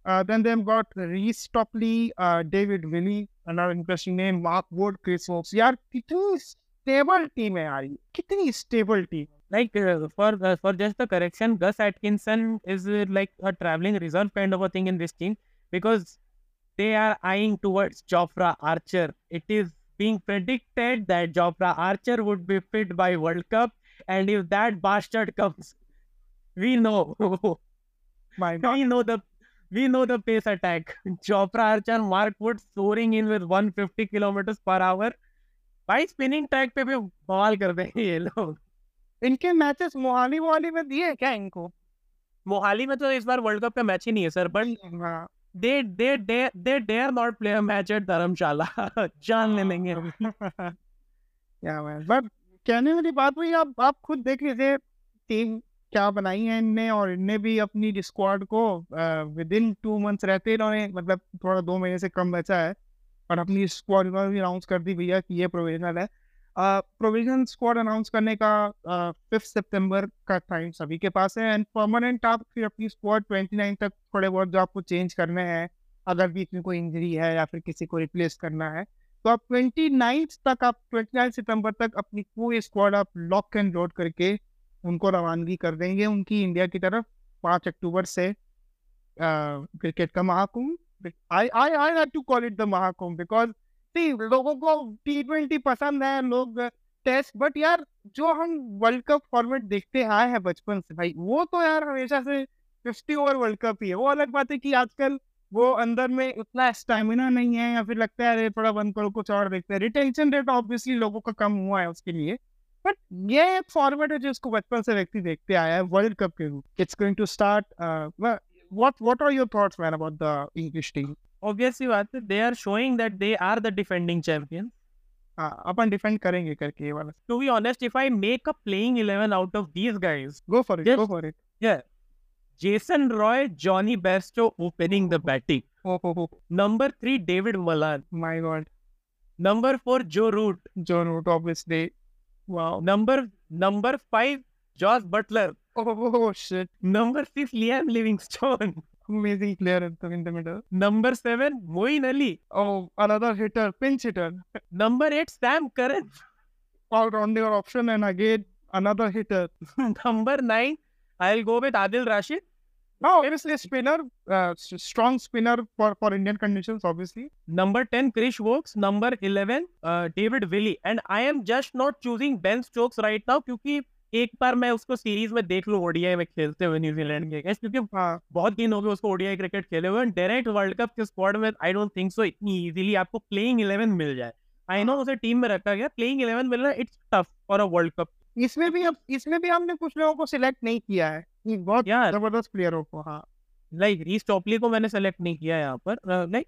A: Uh, then they've got Reese Topley, uh, David Willey, another interesting name, Mark Wood, Chris Oakes. यार कितनी stable team है यार कितनी
B: like uh, for uh, for just the correction gus atkinson is uh, like a traveling reserve kind of a thing in this team because they are eyeing towards jofra archer it is being predicted that jofra archer would be fit by world cup and if that bastard comes we know
A: My God.
B: we know the we know the pace attack. Jofra archer mark wood soaring in with 150 kilometers per hour. भाई spinning track पे भी बवाल कर देंगे ये लोग?
A: इनके matches Mohali Mohali में दिए क्या इनको?
B: मोहाली में तो इस बार वर्ल्ड कप का मैच ही नहीं है सर बट
A: हाँ।
B: They they they dare not play a match at Dharamshala जान ले लेंगे। हम
A: या मैन बट कहने वाली बात हुई आप आप खुद देख लीजिए। टीम क्या बनाई है इनने और इनने भी अपनी स्क्वाड को? विद इन टू मंथ्स रहते इन्होंने मतलब थोड़ा दो महीने से कम बचा है। और अपनी स्क्वाड इन्होंने भी अनाउंस कर दी भैया कि ये प्रोविजनल है। प्रोविजनल स्क्वाड अनाउंस करने का फिफ्थ सितंबर का टाइम सभी के पास है। एंड परमानेंट आप फिर अपनी स्क्वाड ट्वेंटी नाइन तक थोड़े बहुत जो आपको चेंज करने हैं, अगर बीच में कोई इंजरी है या फिर किसी को रिप्लेस करना है तो आप ट्वेंटी तक आप ट्वेंटी सितंबर तक अपनी पूरी स्क्वाड आप लॉक एंड लोड करके उनको रवानगी कर देंगे उनकी इंडिया की तरफ़। पाँच अक्टूबर से क्रिकेट का Mahakumbh. I I I to call it the Mahakumbh because see लोगों को टी ट्वेंटी पसंद है, लोग टेस्ट बट यार, जो हम वर्ल्ड कप फॉर्मेट देखते आए हैं बचपन से, भाई, वो तो यार हमेशा से फिफ्टी ओवर वर्ल्ड कप ही है। वो अलग बात है कि आजकल वो अंदर में उतना स्टेमिना नहीं है या फिर लगता है, अरे, थोड़ा बंद करो कुछ और देखते हैं। रिटेंशन रेट ऑब्वियसली लोगों का कम हुआ है उसके लिए। बट ये एक फॉर्मेट है जिसको बचपन से व्यक्ति देखते आया है वर्ल्ड कप के रूप। It's going to start what what are your thoughts man about the English team
B: obviously बात है they are showing that they are the defending
A: champion upon defend करेंगे करके ये वाला।
B: To be honest if I make a playing 11 out of these guys
A: go for it go for it
B: या Jason Roy Jonny Bairstow opening the batting number three David Malan
A: my god
B: number four Joe Root
A: Joe Root obviously wow.
B: Number number 5 josh butler.
A: Oh, shit.
B: Number 6 liam livingstone.
A: Amazing player in the, middle.
B: Number 7 moin ali.
A: Oh another hitter pinch hitter.
B: Number 8 sam curran.
A: All rounder option and again another hitter.
B: Number 9 i'll go with adil rashid
A: no obviously a spinner uh, strong spinner for for indian conditions obviously
B: Number 10, Krish Wokes. Number 11, uh, David Willey. And I am just not choosing Ben Stokes right now क्योंकि एक बार मैं उसको series में देख लूँ ODI में खेलते हुए न्यूजीलैंड के against, क्योंकि
A: हाँ
B: बहुत दिन हो गए उसको ओडीआई क्रिकेट खेले हुए डायरेक्ट वर्ल्ड कप के स्क्वाड में आई डोंट थिंक सो इतनी इजीली आपको प्लेइंग 11 मिल जाए आई नो उसे टीम में रखा गया प्लेइंग 11 मिलना it's tough for a world cup
A: इसमें भी अब इसमें भी हमने कुछ लोगों को सिलेक्ट नहीं किया है। ये बहुत ज़बरदस्त प्लेयरों को हाँ।
B: लाइक रीस टॉपली को मैंने सेलेक्ट नहीं किया यहाँ पर। लाइक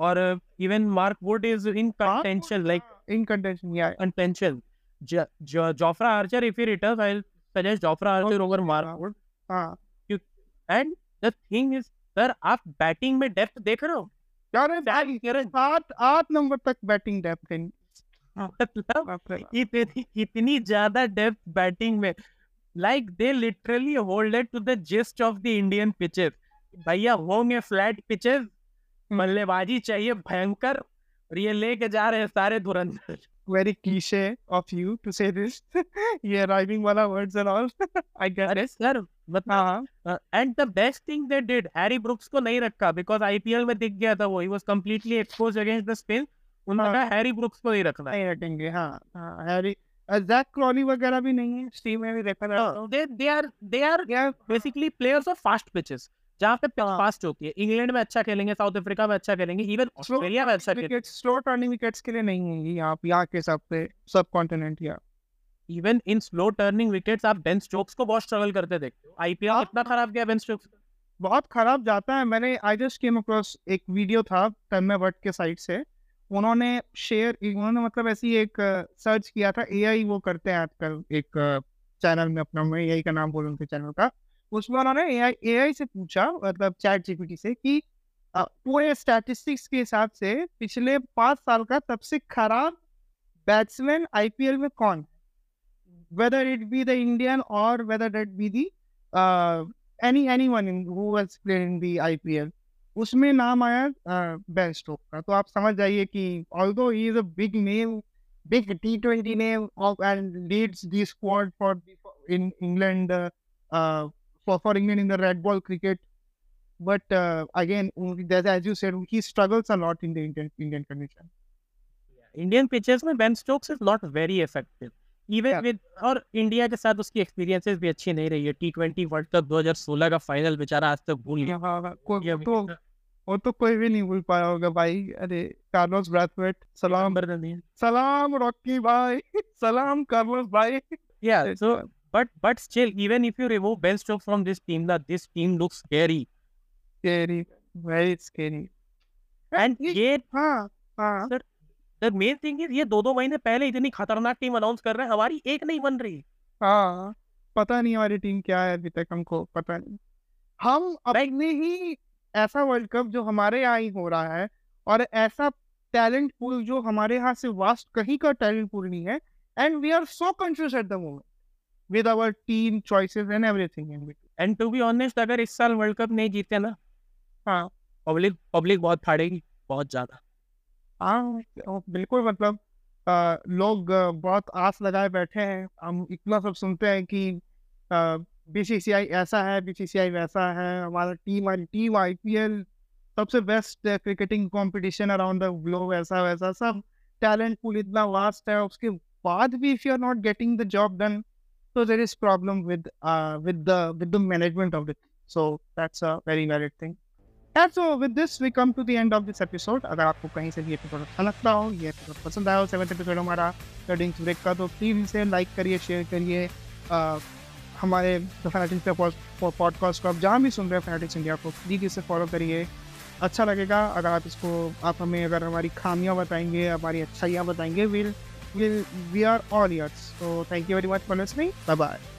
B: और even Mark Wood is in contention like
A: in contention या
B: Jo- Jofra Archer, if he returns, I'll suggest Jofra Archer over Mark Wood.
A: हाँ।
B: And the thing is, sir, आप बैटिंग में डेप्थ देख रहे हो? क्या करन
A: आठ आठ नंबर तक बैटिंग डेप्थ है।
B: मतलब
A: बाप।
B: इतनी इतनी ज़्यादा डेप्थ बैटिंग में like they literally holded to the gist of the Indian pitches भैया होंगे फ्लैट पिचेस बल्लेबाजी चाहिए भयंकर और ये लेके जा रहे हैं सारे धुरंधर
A: very cliche of you to say this. yeah, rhyming wala words and all. I get
B: अरे. सर मतलब
A: हाँ
B: and the best thing they did Harry Brooks को नहीं रखा बिकॉज़ आईपीएल में दिख गया था वो ही was completely expose against the spin उन्होंने
A: हाँ।
B: हैरी ब्रुक्स को नहीं रखना।
A: नहीं रखेंगे हाँ हाँ हैरी जैक क्रॉली वगैरह भी नहीं है स्टीम में भी देखा
B: they they are they
A: are
B: basically players of fast pitches जहाँ पे
A: हाँ।
B: फास्ट होती है। इंग्लैंड में अच्छा खेलेंगे साउथ अफ्रीका में अच्छा खेलेंगे इवन ऑस्ट्रेलिया में अच्छा खेलेंगे
A: स्लो टर्निंग विकेट्स के लिए नहीं है यहाँ यहाँ के हिसाब से सब कॉन्टिनेंट या
B: even in slow turning wickets आप बेन स्टोक्स को बहुत स्ट्रगल करते देखते हो। आईपीएल
A: हाँ।
B: कितना खराब गया बेन स्टोक्स
A: बहुत खराब जाता है। मैंने आई जस्ट केम अक्रॉस एक वीडियो था तन्मय भट्ट के साइड से। उन्होंने शेयर उन्होंने मतलब ऐसी एक सर्च किया था एआई वो करते हैं आजकल एक चैनल में अपना मैं एआई का नाम बोलूँ उनके चैनल का। उसमें उन्होंने एआई एआई से पूछा मतलब चैट जीपीटी से कि पूरे स्टैटिस्टिक्स के हिसाब से पिछले पाँच साल का सबसे खराब बैट्समैन आईपीएल में कौन whether it be the Indian or whether it be the uh, any anyone in, who was playing in the IPL उसमें नाम आया बेन होप का। तो आप समझ जाइए कि although he is a big name big T twenty name of and leads the squad for in England for England in the red ball cricket but again as you said he struggles are not in the Indian condition
B: Indian pitches में Ben Stokes is not very effective
A: even
B: with और India के साथ उसकी experiences भी अच्छी नहीं रही है। टी ट्वेंटी वर्ल्ड कप दो हज़ार सोलह का फाइनल बेचारा आज तक भूल गया।
A: तो वो तो कोई भी नहीं भूल पाया होगा भाई। अरे कार्लोस ब्रैथवेट सलाम। सलाम रॉकी भाई। सलाम कार्लोस भाई।
B: Yeah, so but but still, even if you remove Ben Stokes from this team, that this team looks scary.
A: Scary very scary
B: And ये
A: हाँ हाँ।
B: the main thing is ये दो दो महीने पहले इतनी खतरनाक टीम अनाउंस कर रहे हैं हमारी एक नहीं बन रही।
A: हाँ पता नहीं हमारी टीम क्या है अभी तक हमको पता नहीं। हम अपने ही ऐसा वर्ल्ड कप जो हमारे यहाँ ही हो रहा है और ऐसा टैलेंट पूल जो हमारे यहाँ से वास्ट कहीं का टैलेंट पूल नहीं है and we are so confuse at the moment with our team choices and everything in between.
B: And to be honest अगर इस साल वर्ल्ड कप नहीं जीते ना
A: हाँ।
B: पब्लिक पब्लिक बहुत फाड़ेगी बहुत ज़्यादा।
A: हाँ बिल्कुल मतलब आ, लोग बहुत आस लगाए बैठे हैं। हम इतना सब सुनते हैं कि बीसीसीआई ऐसा है बीसीसीआई वैसा है हमारा टीम टीम आईपीएल सबसे best cricketing competition around the globe ऐसा वैसा सब टैलेंट पूल इतना वास्ट है उसके बाद भी if you are not getting the job done so there is problem with uh, with the with the management of it. So that's a very valid thing. And so with this we come to the end of this episode. अगर आपको कहीं से भी episode अच्छा लगता हो ये episode पसंद आया हो सेवन्थ एपिसोड हमारा कटिंग ब्रेक का तो प्लीज़ इसे लाइक करिए शेयर करिए हमारे फैनेटिक्स पॉडकास्ट को आप जहाँ भी सुन रहे हैं फैनेटिक्स इंडिया को प्लीज़ इसे फॉलो करिए। अच्छा लगेगा अगर आप इसको, आप हमें अगर हमारी खामियाँ बताएँगे, हमारी अच्छाइयाँ बताएँगे will will we are all ears तो thank you very much for listening bye bye.